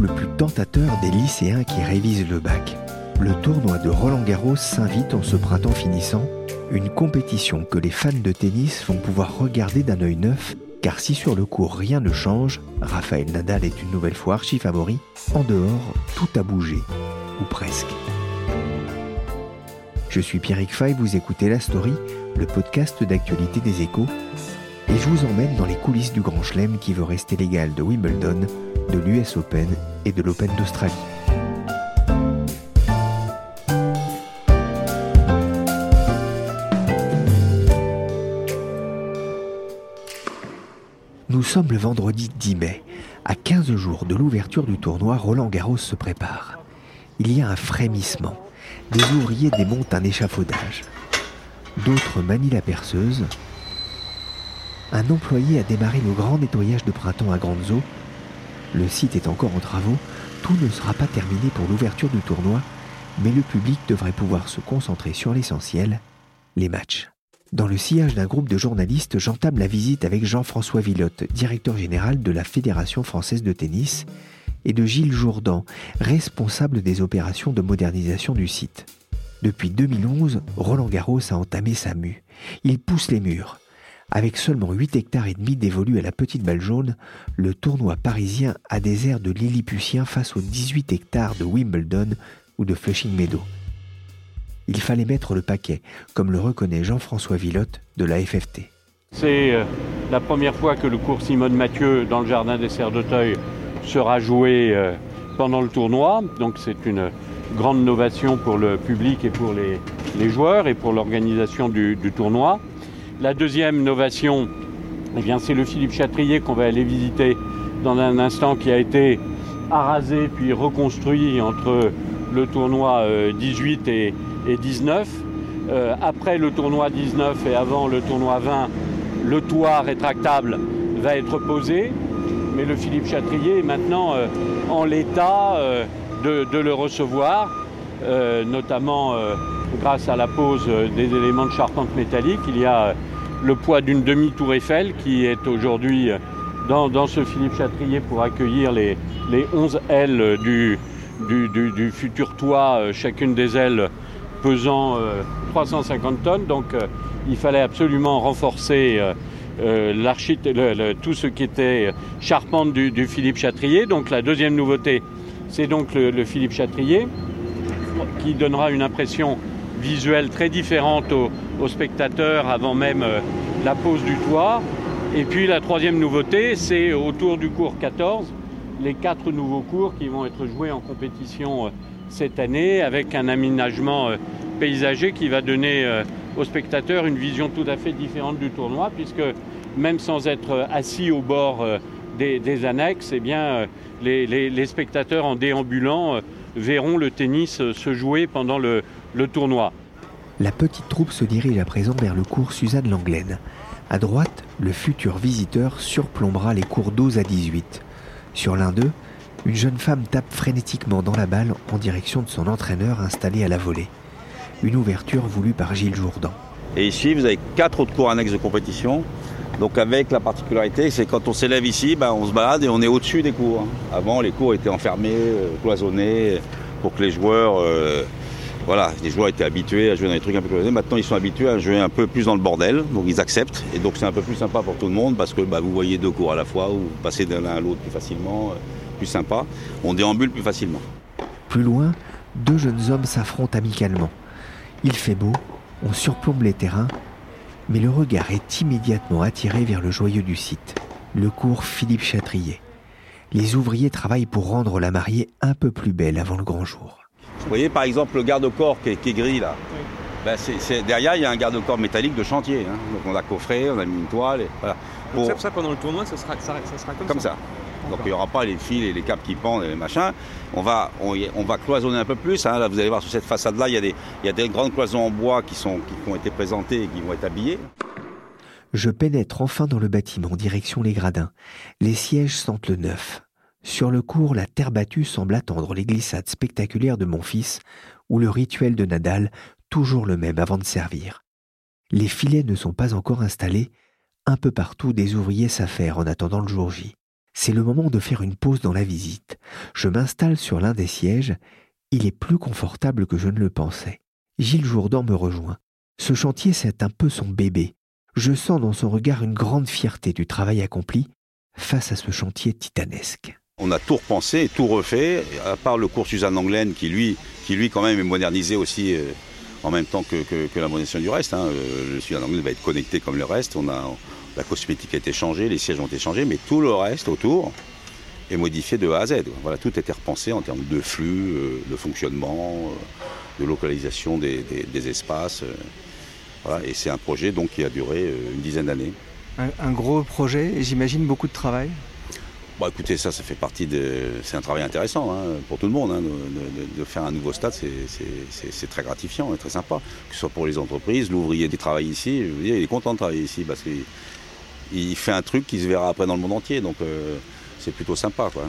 Le plus tentateur des lycéens qui révisent le bac. Le tournoi de Roland Garros s'invite en ce printemps finissant, une compétition que les fans de tennis vont pouvoir regarder d'un œil neuf, car si sur le court rien ne change, Raphaël Nadal est une nouvelle fois archi favori, en dehors, tout a bougé, ou presque. Je suis Pierrick Fay, vous écoutez La Story, le podcast d'actualité des échos, et je vous emmène dans les coulisses du Grand Chelem qui veut rester légal de Wimbledon, de l'US Open et de l'Open d'Australie. Nous sommes le vendredi 10 mai. À 15 jours de l'ouverture du tournoi, Roland Garros se prépare. Il y a un frémissement. Des ouvriers démontent un échafaudage. D'autres manient la perceuse. Un employé a démarré le grand nettoyage de printemps à Grandes Eaux. Le site est encore en travaux. Tout ne sera pas terminé pour l'ouverture du tournoi, mais le public devrait pouvoir se concentrer sur l'essentiel, les matchs. Dans le sillage d'un groupe de journalistes, j'entame la visite avec Jean-François Villotte, directeur général de la Fédération française de tennis, et de Gilles Jourdan, responsable des opérations de modernisation du site. Depuis 2011, Roland Garros a entamé sa mue. Il pousse les murs. Avec seulement 8 hectares et demi dévolus à la petite balle jaune, le tournoi parisien a des airs de Lilliputien face aux 18 hectares de Wimbledon ou de Flushing Meadow. Il fallait mettre le paquet, comme le reconnaît Jean-François Villotte de la FFT. C'est euh, la première fois que le cours Simone Mathieu dans le jardin des Serres d'Auteuil sera joué euh, pendant le tournoi. Donc c'est une grande novation pour le public et pour les, joueurs et pour l'organisation du, tournoi. La deuxième novation, eh bien, c'est le Philippe Chatrier qu'on va aller visiter dans un instant qui a été arasé puis reconstruit entre le tournoi euh, 18 et, et 19. Euh, après le tournoi 19 et avant le tournoi 20, le toit rétractable va être posé, mais le Philippe Chatrier est maintenant euh, en l'état euh, de, le recevoir, euh, notamment grâce à la pose des éléments de charpente métallique. Il y a le poids d'une demi-tour Eiffel qui est aujourd'hui dans, dans, ce Philippe Chatrier pour accueillir les, les 11 ailes du, futur toit, chacune des ailes pesant euh, 350 tonnes. Donc euh, il fallait absolument renforcer euh, tout ce qui était charpente du, du, Philippe Chatrier. Donc la deuxième nouveauté, c'est donc le, le, Philippe Chatrier qui donnera une impression visuelle très différente aux, spectateurs avant même euh, la pose du toit. Et puis la troisième nouveauté, c'est autour du cours 14, les quatre nouveaux cours qui vont être joués en compétition euh, cette année avec un aménagement euh, paysager qui va donner aux spectateurs une vision tout à fait différente du tournoi puisque même sans être assis au bord des, annexes, eh bien, les, spectateurs en déambulant verront le tennis se jouer pendant le, le, tournoi. La petite troupe se dirige à présent vers le cours Suzanne Langlaine. À droite, le futur visiteur surplombera les cours 12 à 18. Sur l'un d'eux, une jeune femme tape frénétiquement dans la balle en direction de son entraîneur installé à la volée. Une ouverture voulue par Gilles Jourdan. Et ici, vous avez quatre autres cours annexes de compétition. Donc avec la particularité, c'est quand on s'élève ici, ben, on se balade et on est au-dessus des cours. Avant, les cours étaient enfermés, euh, cloisonnés, pour que les joueurs, euh, voilà, les joueurs étaient habitués à jouer dans des trucs un peu cloisonnés. Maintenant, ils sont habitués à jouer un peu plus dans le bordel, donc ils acceptent. Et donc c'est un peu plus sympa pour tout le monde parce que bah, vous voyez deux cours à la fois, ou vous passez d'un à l'autre plus facilement plus sympa. On déambule plus facilement. Plus loin, deux jeunes hommes s'affrontent amicalement. Il fait beau, on surplombe les terrains, mais le regard est immédiatement attiré vers le joyeux du site, le cours Philippe Chatrier. Les ouvriers travaillent pour rendre la mariée un peu plus belle avant le grand jour. Vous voyez par exemple le garde-corps qui, est gris là. Ben, derrière, il y a un garde-corps métallique de chantier. Hein. Donc on a coffré, on a mis une toile. Et, voilà. Pour... ça, pendant le tournoi, ça sera, ça, sera comme, comme ça. Donc il n'y aura pas les fils et les câbles qui pendent et les machins. On va, on, va cloisonner un peu plus. Hein. Là, vous allez voir sur cette façade-là, il, y a des, grandes cloisons en bois qui, sont, qui ont été présentées et qui vont être habillées. Je pénètre enfin dans le bâtiment, direction les gradins. Les sièges sentent le neuf. Sur le cours, la terre battue semble attendre les glissades spectaculaires de mon fils, ou le rituel de Nadal, toujours le même avant de servir. Les filets ne sont pas encore installés. Un peu partout, des ouvriers s'affairent en attendant le jour J. C'est le moment de faire une pause dans la visite. Je m'installe sur l'un des sièges. Il est plus confortable que je ne le pensais. Gilles Jourdan me rejoint. Ce chantier, c'est un peu son bébé. Je sens dans son regard une grande fierté du travail accompli face à ce chantier titanesque. On a tout repensé, tout refait, à part le cours Suzanne Anglaine qui lui, qui lui quand même est modernisé aussi euh, en même temps que, la modernisation du reste. Hein. Euh, le Suzanne Anglaine va être connecté comme le reste. On a, la cosmétique a été changée, les sièges ont été changés, mais tout le reste autour est modifié de A à Z. Voilà, tout a été repensé en termes de flux, euh, de fonctionnement, de localisation des, espaces. Et c'est un projet donc, qui a duré une dizaine d'années. Un, gros projet et j'imagine beaucoup de travail Bon, écoutez, ça, ça fait partie de. C'est un travail intéressant hein, pour tout le monde. Hein, de, faire un nouveau stade, c'est très gratifiant et très sympa. Que ce soit pour les entreprises, l'ouvrier qui travaille ici, je veux dire, il est content de travailler ici parce qu'il il fait un truc qui se verra après dans le monde entier. Donc euh, c'est plutôt sympa. Quoi.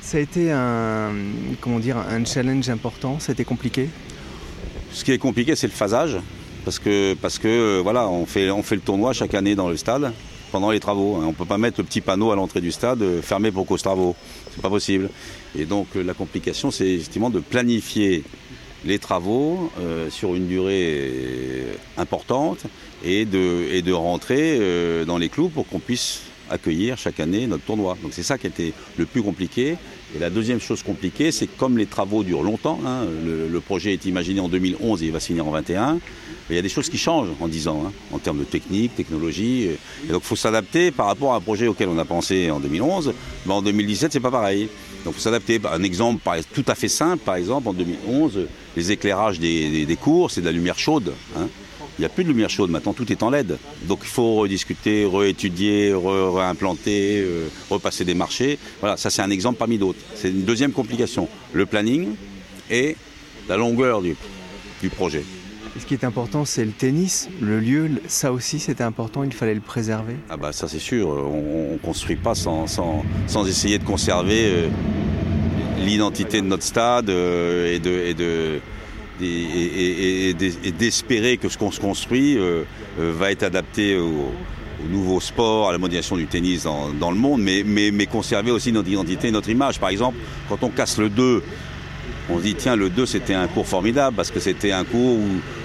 Ça a été un, comment dire, un challenge important, c'était compliqué? Ce qui est compliqué, c'est le phasage. Parce que, parce que euh, voilà, on fait, on fait le tournoi chaque année dans le stade pendant les travaux. On ne peut pas mettre le petit panneau à l'entrée du stade euh, fermé pour cause travaux. C'est pas possible. Et donc la complication, c'est effectivement de planifier les travaux sur une durée importante et de, rentrer euh, dans les clous pour qu'on puisse accueillir chaque année notre tournoi. Donc c'est ça qui été le plus compliqué. Et la deuxième chose compliquée, c'est que comme les travaux durent longtemps, hein, le, projet est imaginé en 2011 et il va signer en 21, il y a des choses qui changent en 10 ans, hein, en termes de technique, technologie. Et donc il faut s'adapter par rapport à un projet auquel on a pensé en 2011. Mais en 2017, c'est pas pareil. Donc il faut s'adapter. Un exemple tout à fait simple, par exemple, en 2011, les éclairages des, cours, c'est de la lumière chaude. Hein. Il n'y a plus de lumière chaude, maintenant tout est en LED. Donc il faut rediscuter, réétudier, réimplanter, euh, repasser des marchés. Voilà, ça c'est un exemple parmi d'autres. C'est une deuxième complication, le planning et la longueur du, projet. ce qui est important, c'est le tennis, le lieu, ça aussi c'était important, il fallait le préserver. Ah bah ça c'est sûr, on ne construit pas sans, sans, essayer de conserver euh, l'identité de notre stade euh, et de, et de et, d'espérer que ce qu'on se construit euh, euh, va être adapté au, nouveau sport, à la modernisation du tennis dans, le monde, mais, mais, conserver aussi notre identité, notre image. Par exemple, quand on casse le 2, on se dit tiens le 2 c'était un cours formidable parce que c'était un cours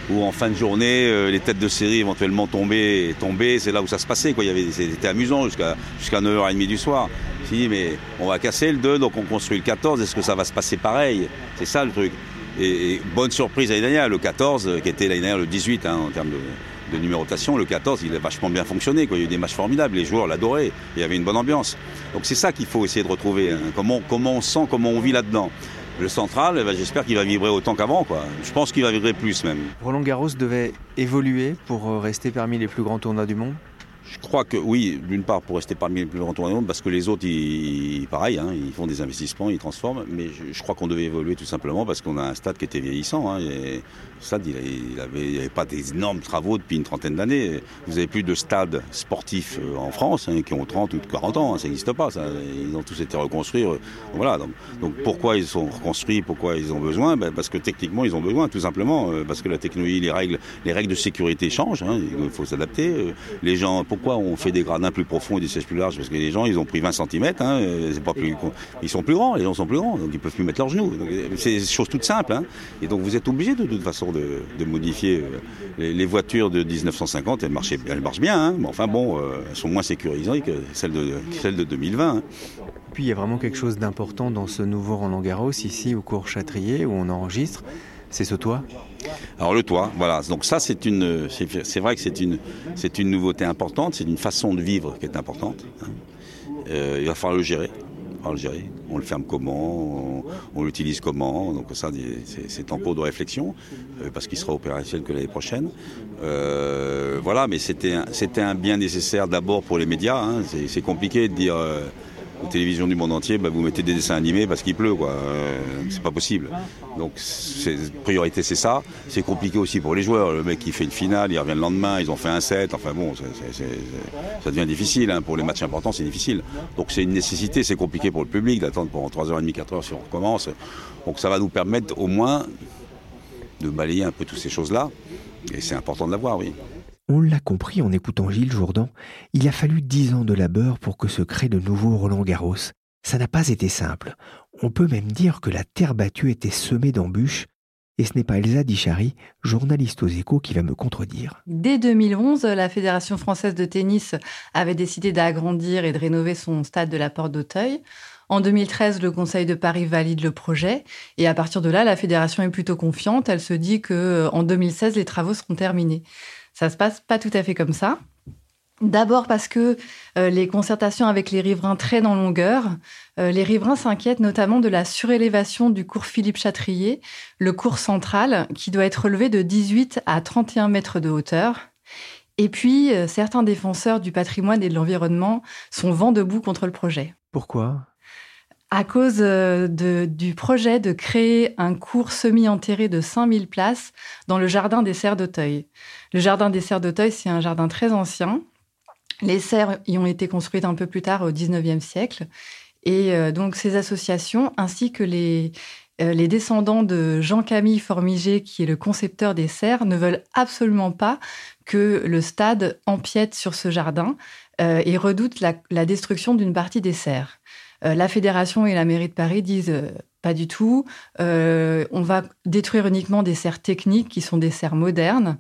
où, en fin de journée euh, les têtes de série éventuellement tombaient, tombaient c'est là où ça se passait quoi. c'était amusant jusqu'à jusqu'à 9h30 du soir. Si mais on va casser le 2 donc on construit le 14, est-ce que ça va se passer pareil? C'est ça le truc. Et, bonne surprise l'année dernière, le 14, euh, qui était l'année le 18 hein, en termes de, numérotation, le 14, il a vachement bien fonctionné. Il y a eu des matchs formidables, les joueurs l'adoraient, il y avait une bonne ambiance. Donc c'est ça qu'il faut essayer de retrouver, hein. comment, comment on sent, comment on vit là-dedans. Le central, eh ben, j'espère qu'il va vibrer autant qu'avant. Je pense qu'il va vibrer plus même. Roland Garros devait évoluer pour euh, rester parmi les plus grands tournois du monde je crois que oui, d'une part pour rester parmi les plus grands tournois parce que les autres, ils, pareil, hein, ils font des investissements, ils transforment, mais je, crois qu'on devait évoluer tout simplement parce qu'on a un stade qui était vieillissant. Hein, et, stade, il n'y avait, pas des énormes travaux depuis une trentaine d'années. Vous n'avez plus de stades sportifs euh, en France hein, qui ont 30 ou 40 ans, ça n'existe pas. Ils ont tous été reconstruits. Euh, voilà. Donc, pourquoi ils sont reconstruits Pourquoi ils ont besoin? Ben, Parce que techniquement, ils ont besoin, tout simplement. Euh, parce que la technologie, les règles, les règles de sécurité changent. il faut s'adapter. les gens pourquoi on fait des gradins plus profonds et des sièges plus larges Parce que les gens, ils ont pris 20 cm, hein, c'est pas plus, ils sont plus grands, les gens sont plus grands, donc ils peuvent plus mettre leurs genoux. C'est des choses toutes simples. Hein. Et donc vous êtes obligé de, toute façon de, modifier. Les, voitures de 1950, elles, marchaient, elles marchent bien, hein. mais enfin bon, elles sont moins sécurisées que celles de, celles de 2020. Puis il y a vraiment quelque chose d'important dans ce nouveau Roland Garros, ici au cours Châtrier, où on enregistre, c'est ce toit alors le toit, voilà. Donc ça, c'est une, c'est vrai que c'est une, c'est une nouveauté importante. C'est une façon de vivre qui est importante. Hein. Euh, il va falloir le gérer. On le gérer. On le ferme comment? On, l'utilise comment? Donc ça, c'est en cours de réflexion euh, parce qu'il sera opérationnel que l'année prochaine. Euh, voilà, mais c'était c'était un bien nécessaire d'abord pour les médias. Hein. C'est compliqué de dire aux télévisions du monde entier, bah, vous mettez des dessins animés parce qu'il pleut, quoi. Euh, c'est pas possible. Donc, priorité, c'est ça. C'est compliqué aussi pour les joueurs. Le mec qui fait une finale, il revient le lendemain, ils ont fait un set. Enfin bon, ça devient difficile. Hein. Pour les matchs importants, c'est difficile. Donc, c'est une nécessité. C'est compliqué pour le public d'attendre pendant 3h30, 4h si on recommence. Donc, ça va nous permettre au moins de balayer un peu toutes ces choses-là. Et c'est important de l'avoir, oui. On l'a compris en écoutant Gilles Jourdan, il a fallu dix ans de labeur pour que se crée de nouveau Roland Garros. Ça n'a pas été simple. On peut même dire que la terre battue était semée d'embûches et ce n'est pas Elsa Dichary, journaliste aux échos, qui va me contredire. Dès 2011, la Fédération française de tennis avait décidé d'agrandir et de rénover son stade de la Porte d'Auteuil. En 2013, le Conseil de Paris valide le projet et à partir de là, la fédération est plutôt confiante. Elle se dit que en 2016, les travaux seront terminés. Ça se passe pas tout à fait comme ça. D'abord parce que euh, les concertations avec les riverains traînent en longueur. Euh, les riverains s'inquiètent notamment de la surélévation du cours Philippe Chatrier, le cours central, qui doit être relevé de 18 à 31 mètres de hauteur. Et puis, euh, certains défenseurs du patrimoine et de l'environnement sont vent debout contre le projet. Pourquoi? À cause de, du projet de créer un cours semi-enterré de 5000 places dans le jardin des serres d'Auteuil. Le jardin des serres d'Auteuil, c'est un jardin très ancien. Les serres y ont été construites un peu plus tard au 19e siècle. Et euh, donc ces associations, ainsi que les, euh, descendants de Jean-Camille Formiger, qui est le concepteur des serres, ne veulent absolument pas que le stade empiète sur ce jardin euh, et redoutent la destruction d'une partie des serres. Euh, la fédération et la mairie de Paris disent euh, pas du tout. Euh, on va détruire uniquement des serres techniques qui sont des serres modernes.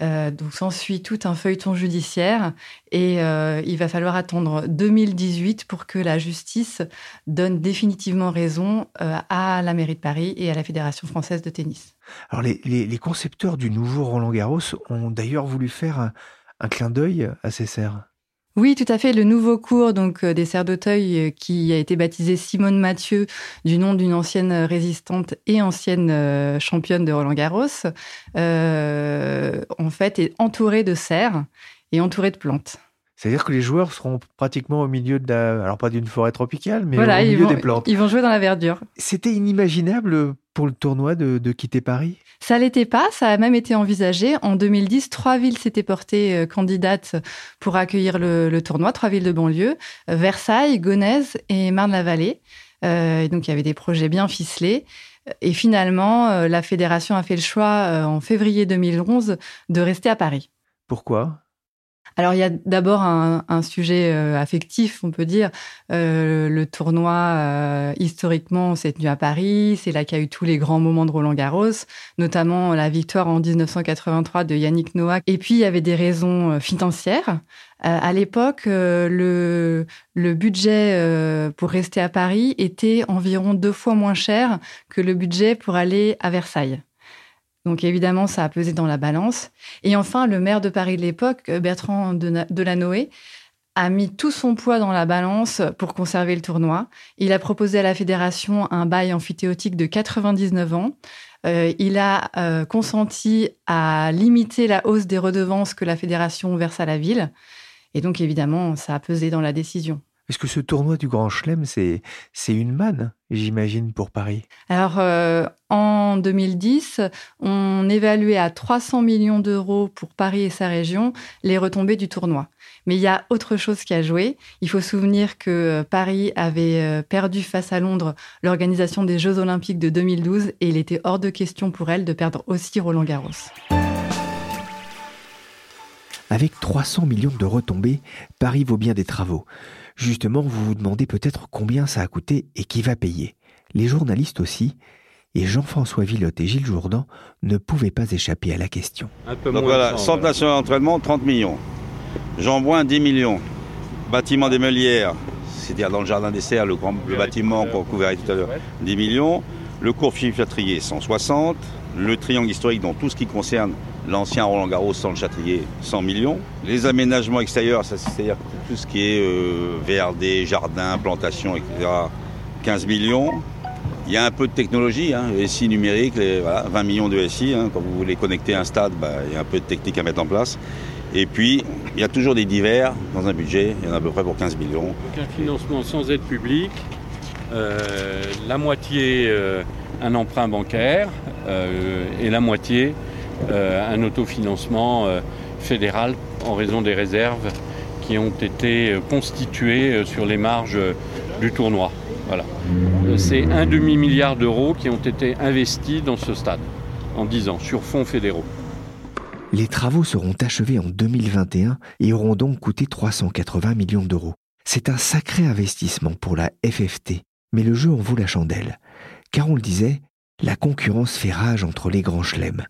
donc s'ensuit tout un feuilleton judiciaire et il va falloir attendre 2018 pour que la justice donne définitivement raison à la mairie de Paris et à la Fédération française de tennis. Alors les, concepteurs du nouveau Roland Garros ont d'ailleurs voulu faire un clin d'œil à ces serres. Oui, tout à fait. Le nouveau cours donc euh, des Serres d'Auteuil, euh, qui a été baptisé Simone Mathieu, du nom d'une ancienne résistante et ancienne euh, championne de Roland Garros, en fait, est entouré de serres et entouré de plantes. C'est-à-dire que les joueurs seront pratiquement au milieu de la, alors pas d'une forêt tropicale, mais au milieu des plantes. Ils vont jouer dans la verdure. C'était inimaginable pour le tournoi de, quitter Paris? Ça l'était pas, ça a même été envisagé. En 2010, trois villes s'étaient portées euh, candidates pour accueillir le, tournoi, trois villes de banlieue, euh, Versailles, Gonesse et Marne-la-Vallée. Euh, donc il y avait des projets bien ficelés. Et finalement, la fédération a fait le choix en février 2011 de rester à Paris. Pourquoi? Alors il y a d'abord un, sujet euh, affectif, on peut dire. Euh, le tournoi, euh, historiquement, s'est tenu à Paris. C'est là qu'il y a eu tous les grands moments de Roland Garros, notamment la victoire en 1983 de Yannick Noah. Et puis il y avait des raisons financières. à l'époque, le, le budget pour rester à Paris était environ deux fois moins cher que le budget pour aller à Versailles. Donc évidemment, ça a pesé dans la balance. Et enfin, le maire de Paris de l'époque, Bertrand Delanoë, a mis tout son poids dans la balance pour conserver le tournoi. Il a proposé à la fédération un bail amphithéotique de 99 ans. Euh, il a euh, consenti à limiter la hausse des redevances que la fédération verse à la ville. Et donc évidemment, ça a pesé dans la décision. Est-ce que ce tournoi du Grand Chelem, c'est, une manne, j'imagine, pour Paris? Alors, euh, en 2010, on évaluait à 300 millions d'euros pour Paris et sa région les retombées du tournoi. Mais il y a autre chose qui a joué. Il faut souvenir que euh, Paris avait euh, perdu face à Londres l'organisation des Jeux Olympiques de 2012 et il était hors de question pour elle de perdre aussi Roland Garros. Avec 300 millions de retombées, Paris vaut bien des travaux. Justement, vous vous demandez peut-être combien ça a coûté et qui va payer. Les journalistes aussi, et Jean-François Villotte et Gilles Jourdan ne pouvaient pas échapper à la question. Donc voilà, centre national d'entraînement, 30 millions. Jean Boin, 10 millions. Bâtiment des Meulières, c'est-à-dire dans le jardin des serres, le, grand, le bâtiment qu'on couvrait tout à l'heure, 10 millions. Le cours Philippe Chatrier, 160. Le triangle historique, dans tout ce qui concerne l'ancien Roland Garros sans le Châtrier, 100 millions. Les aménagements extérieurs, c'est-à-dire tout ce qui est euh, VRD, jardin, plantation, etc., 15 millions. Il y a un peu de technologie, hein, SI numérique, les, 20 millions de SI. Hein, quand vous voulez connecter un stade, bah, il y a un peu de technique à mettre en place. Et puis, il y a toujours des divers dans un budget, il y en a à peu près pour 15 millions. Un financement sans aide publique, euh, la moitié euh, un emprunt bancaire euh, et la moitié un autofinancement fédéral en raison des réserves qui ont été constituées sur les marges du tournoi. Voilà. C'est un demi-milliard d'euros qui ont été investis dans ce stade en 10 ans sur fonds fédéraux. Les travaux seront achevés en 2021 et auront donc coûté 380 millions d'euros. C'est un sacré investissement pour la FFT, mais le jeu en vaut la chandelle. Car on le disait, la concurrence fait rage entre les grands chelems.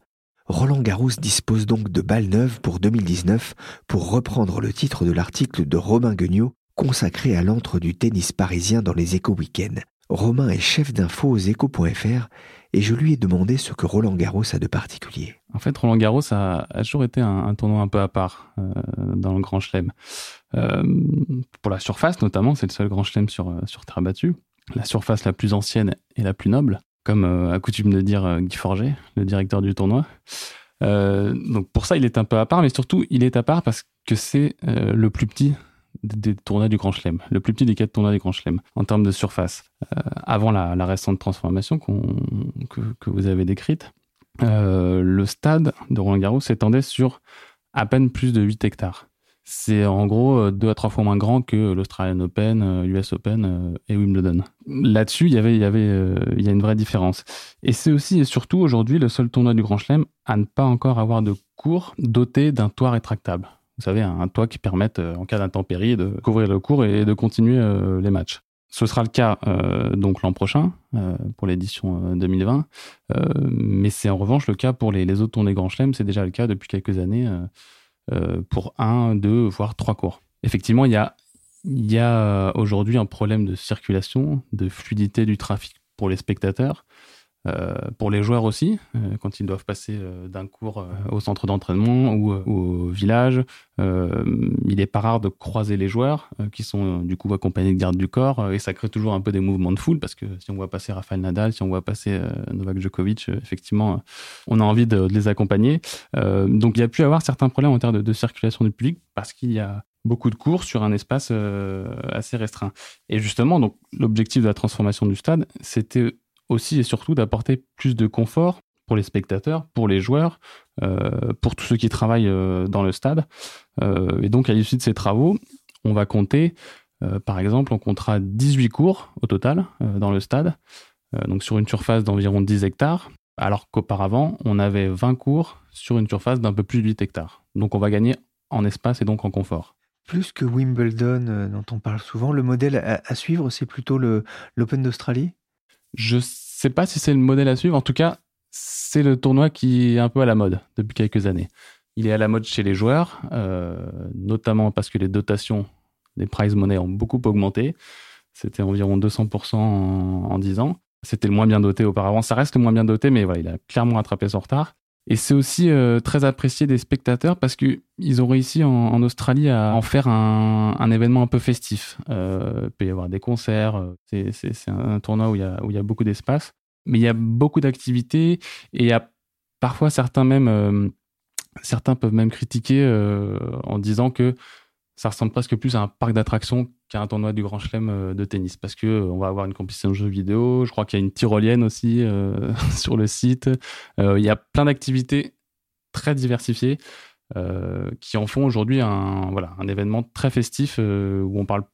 Roland Garros dispose donc de balles neuves pour 2019 pour reprendre le titre de l'article de Robin Guignot consacré à l'antre du tennis parisien dans les éco-weekends. Romain est chef d'info aux échos.fr et je lui ai demandé ce que Roland Garros a de particulier. En fait, Roland Garros a, toujours été un, tournoi un peu à part euh, dans le Grand Chelem. Euh, pour la surface notamment, c'est le seul Grand Chelem sur, sur terre battue. La surface la plus ancienne et la plus noble, comme euh, a coutume de dire Guy Forget, le directeur du tournoi. donc pour ça, il est un peu à part, mais surtout, il est à part parce que c'est le plus petit des tournois du Grand Chelem, le plus petit des quatre tournois du Grand Chelem en termes de surface. Euh, avant la, récente transformation que, vous avez décrite, euh, le stade de Roland Garros s'étendait sur à peine plus de 8 hectares. C'est en gros deux à trois fois moins grand que l'Australian Open, l'US Open et Wimbledon. Là-dessus, il y avait, y avait, y a une vraie différence. Et c'est aussi et surtout aujourd'hui le seul tournoi du Grand Chelem à ne pas encore avoir de cours doté d'un toit rétractable vous savez, un toit qui permette, euh, en cas d'intempérie, de couvrir le cours et de continuer euh, les matchs. Ce sera le cas euh, donc l'an prochain pour l'édition 2020, mais c'est en revanche le cas pour les, les autres tournées Grand Chelem. C'est déjà le cas depuis quelques années pour un, deux, voire trois cours. Effectivement, il y a, a aujourd'hui un problème de circulation, de fluidité du trafic pour les spectateurs. Euh, pour les joueurs aussi, euh, quand ils doivent passer euh, d'un cours au centre d'entraînement ou, au village, il n'est pas rare de croiser les joueurs qui sont du coup accompagnés de gardes du corps et ça crée toujours un peu des mouvements de foule parce que si on voit passer Rafael Nadal, si on voit passer Novak Djokovic, effectivement, on a envie de, les accompagner. donc il y a pu avoir certains problèmes en termes de, circulation du public parce qu'il y a beaucoup de cours sur un espace assez restreint. Et justement, donc l'objectif de la transformation du stade, c'était aussi et surtout d'apporter plus de confort pour les spectateurs, pour les joueurs, euh, pour tous ceux qui travaillent euh, dans le stade. Euh, et donc, à l'issue de ces travaux, on va compter, par exemple, on comptera 18 cours au total dans le stade, donc sur une surface d'environ 10 hectares, alors qu'auparavant, on avait 20 cours sur une surface d'un peu plus de 8 hectares. Donc, on va gagner en espace et donc en confort. Plus que Wimbledon, dont on parle souvent, le modèle à, suivre, c'est plutôt l'Open d'Australie? Je sais pas si c'est le modèle à suivre. En tout cas, c'est le tournoi qui est un peu à la mode depuis quelques années. Il est à la mode chez les joueurs, euh, notamment parce que les dotations des prize money ont beaucoup augmenté. C'était environ 200% en, en 10 ans. C'était le moins bien doté auparavant. Ça reste le moins bien doté, mais voilà, il a clairement rattrapé son retard. Et c'est aussi euh, très apprécié des spectateurs parce qu'ils ont réussi en, Australie à en faire un, événement un peu festif. Euh, il peut y avoir des concerts, euh, c'est un, tournoi où il y a, beaucoup d'espace, mais il y a beaucoup d'activités et parfois certains même, certains peuvent même critiquer en disant que ça ressemble presque plus à un parc d'attractions qu'à un tournoi du Grand Chelem euh, de tennis parce que euh, on va avoir une compétition de jeux vidéo. Je crois qu'il y a une tyrolienne aussi euh, sur le site. il y a plein d'activités très diversifiées qui en font aujourd'hui un voilà un événement très festif où on parle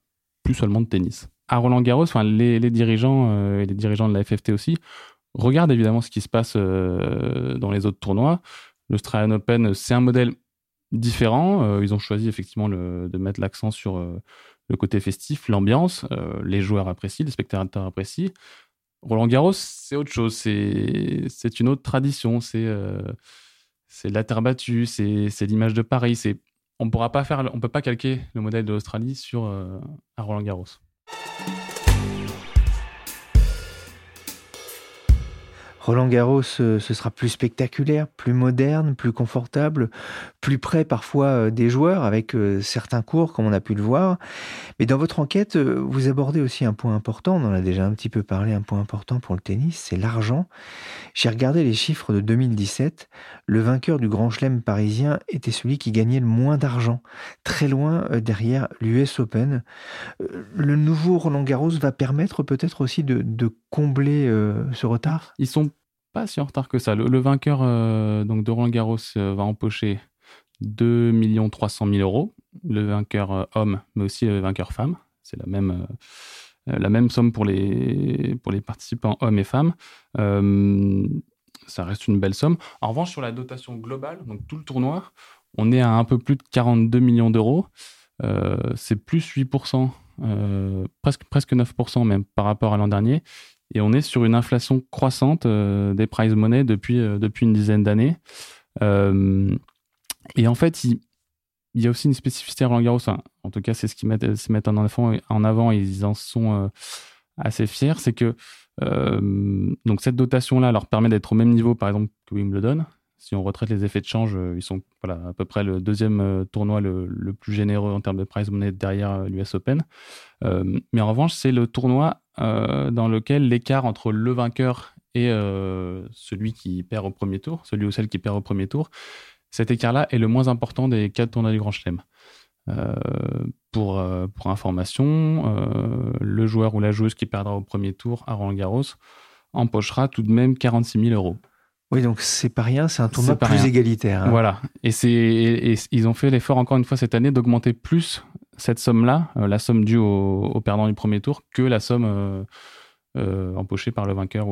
plus seulement de tennis. À Roland Garros, enfin les, dirigeants et les dirigeants de la FFT aussi regardent évidemment ce qui se passe dans les autres tournois. L'Australian Open, c'est un modèle différent. ils ont choisi effectivement de mettre l'accent sur le côté festif, l'ambiance. les joueurs apprécient, les spectateurs apprécient. Roland Garros, c'est autre chose. C'est une autre tradition. C'est c'est la terre battue, c'est l'image de Paris. C'est on pourra pas peut pas calquer le modèle de l'Australie sur un Roland Garros. Roland Garros, ce sera plus spectaculaire, plus moderne, plus confortable, plus près parfois euh, des joueurs avec euh, certains cours comme on a pu le voir. Mais dans votre enquête, euh, vous abordez aussi un point important, on en a déjà un petit peu parlé, un point important pour le tennis, c'est l'argent. J'ai regardé les chiffres de 2017. Le vainqueur du Grand Chelem parisien était celui qui gagnait le moins d'argent, très loin derrière l'US Open. Le nouveau Roland Garros va permettre peut-être aussi de, combler ce retard? Ils sont pas si en retard que ça. Le, vainqueur euh, donc de Roland Garros euh, va empocher 2 300 000 euros. Le vainqueur euh, homme, mais aussi le vainqueur femme. C'est la même, somme pour les, pour les participants hommes et femmes. ça reste une belle somme. En revanche, sur la dotation globale, donc tout le tournoi, on est à un peu plus de 42 millions d'euros. c'est plus 8%, presque, presque 9% même par rapport à l'an dernier. Et on est sur une inflation croissante euh, des prize money depuis, euh, depuis une dizaine d'années. Euh, et en fait, il, y a aussi une spécificité à Roland Garros. en tout cas, c'est ce qu'ils mettent, mettent en, avant, et ils en sont assez fiers. C'est que donc cette dotation-là leur permet d'être au même niveau, par exemple, que Wimbledon. Si on retraite les effets de change, ils sont voilà, à peu près le deuxième tournoi le, le, plus généreux en termes de prize money derrière l'US Open. mais en revanche, c'est le tournoi euh, dans lequel l'écart entre le vainqueur et euh, celui qui perd au premier tour, celui ou celle qui perd au premier tour, cet écart-là est le moins important des quatre tournois du Grand Chelem. Euh, pour, pour information, le joueur ou la joueuse qui perdra au premier tour à Roland Garros empochera tout de même 46 000 euros. Oui, donc c'est pas rien, c'est un tournoi plus égalitaire. Hein. Voilà. Et, et, ils ont fait l'effort encore une fois cette année d'augmenter plus cette somme-là, euh, la somme due au, perdant du premier tour, que la somme euh, euh, empochée par le vainqueur.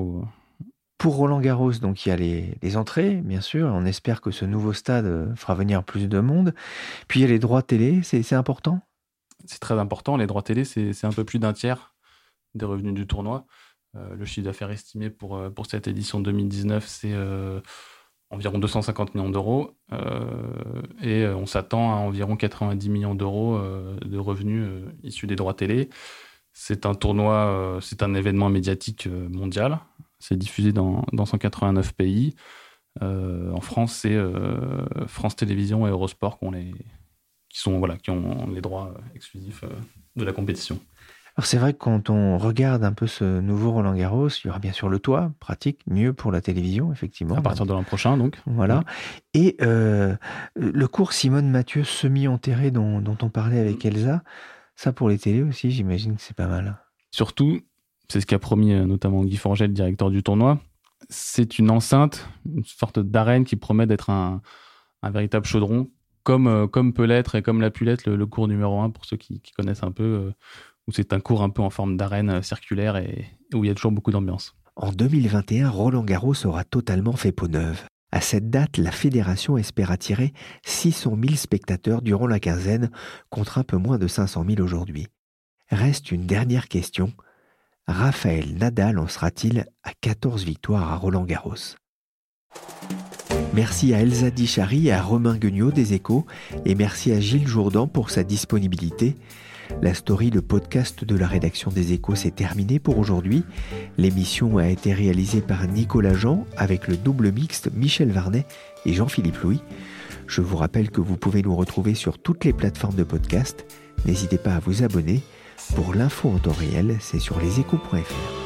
Pour Roland Garros, donc il y a les, entrées, bien sûr. On espère que ce nouveau stade fera venir plus de monde. Puis il y a les droits télé, c'est important? C'est très important. Les droits télé, c'est un peu plus d'un tiers des revenus du tournoi. le chiffre d'affaires estimé pour, pour cette édition 2019, c'est environ 250 millions d'euros euh, et euh, on s'attend à environ 90 millions d'euros euh, de revenus issus des droits télé. C'est un tournoi, c'est un événement médiatique mondial. C'est diffusé dans, dans, 189 pays. en France, c'est France Télévisions et Eurosport qui ont les droits exclusifs de la compétition. Alors c'est vrai que quand on regarde un peu ce nouveau Roland Garros, il y aura bien sûr le toit, pratique, mieux pour la télévision, effectivement. À partir de l'an prochain, donc. Voilà. Et euh, le cours Simone Mathieu semi-enterré dont, dont, on parlait avec Elsa, ça pour les télés aussi, j'imagine que c'est pas mal. Surtout, c'est ce qu'a promis euh, notamment Guy Forget, le directeur du tournoi, c'est une enceinte, une sorte d'arène qui promet d'être un, un, véritable chaudron, comme, euh, comme peut l'être et comme l'a pu l'être le, cours numéro 1 pour ceux qui, connaissent un peu où c'est un cours un peu en forme d'arène euh, circulaire et où il y a toujours beaucoup d'ambiance. En 2021, Roland Garros aura totalement fait peau neuve. À cette date, la fédération espère attirer 600 000 spectateurs durant la quinzaine, contre un peu moins de 500 000 aujourd'hui. Reste une dernière question. Raphaël Nadal en sera-t-il à 14 victoires à Roland Garros? Merci à Elsa Dichary et à Romain Guignot des Échos, et merci à Gilles Jourdan pour sa disponibilité. La story, le podcast de la rédaction des échos, s'est terminé pour aujourd'hui. L'émission a été réalisée par Nicolas Jean avec le double mixte Michel Varnet et Jean-Philippe Louis. Je vous rappelle que vous pouvez nous retrouver sur toutes les plateformes de podcast. N'hésitez pas à vous abonner. Pour l'info en temps réel, c'est sur leséchos.fr.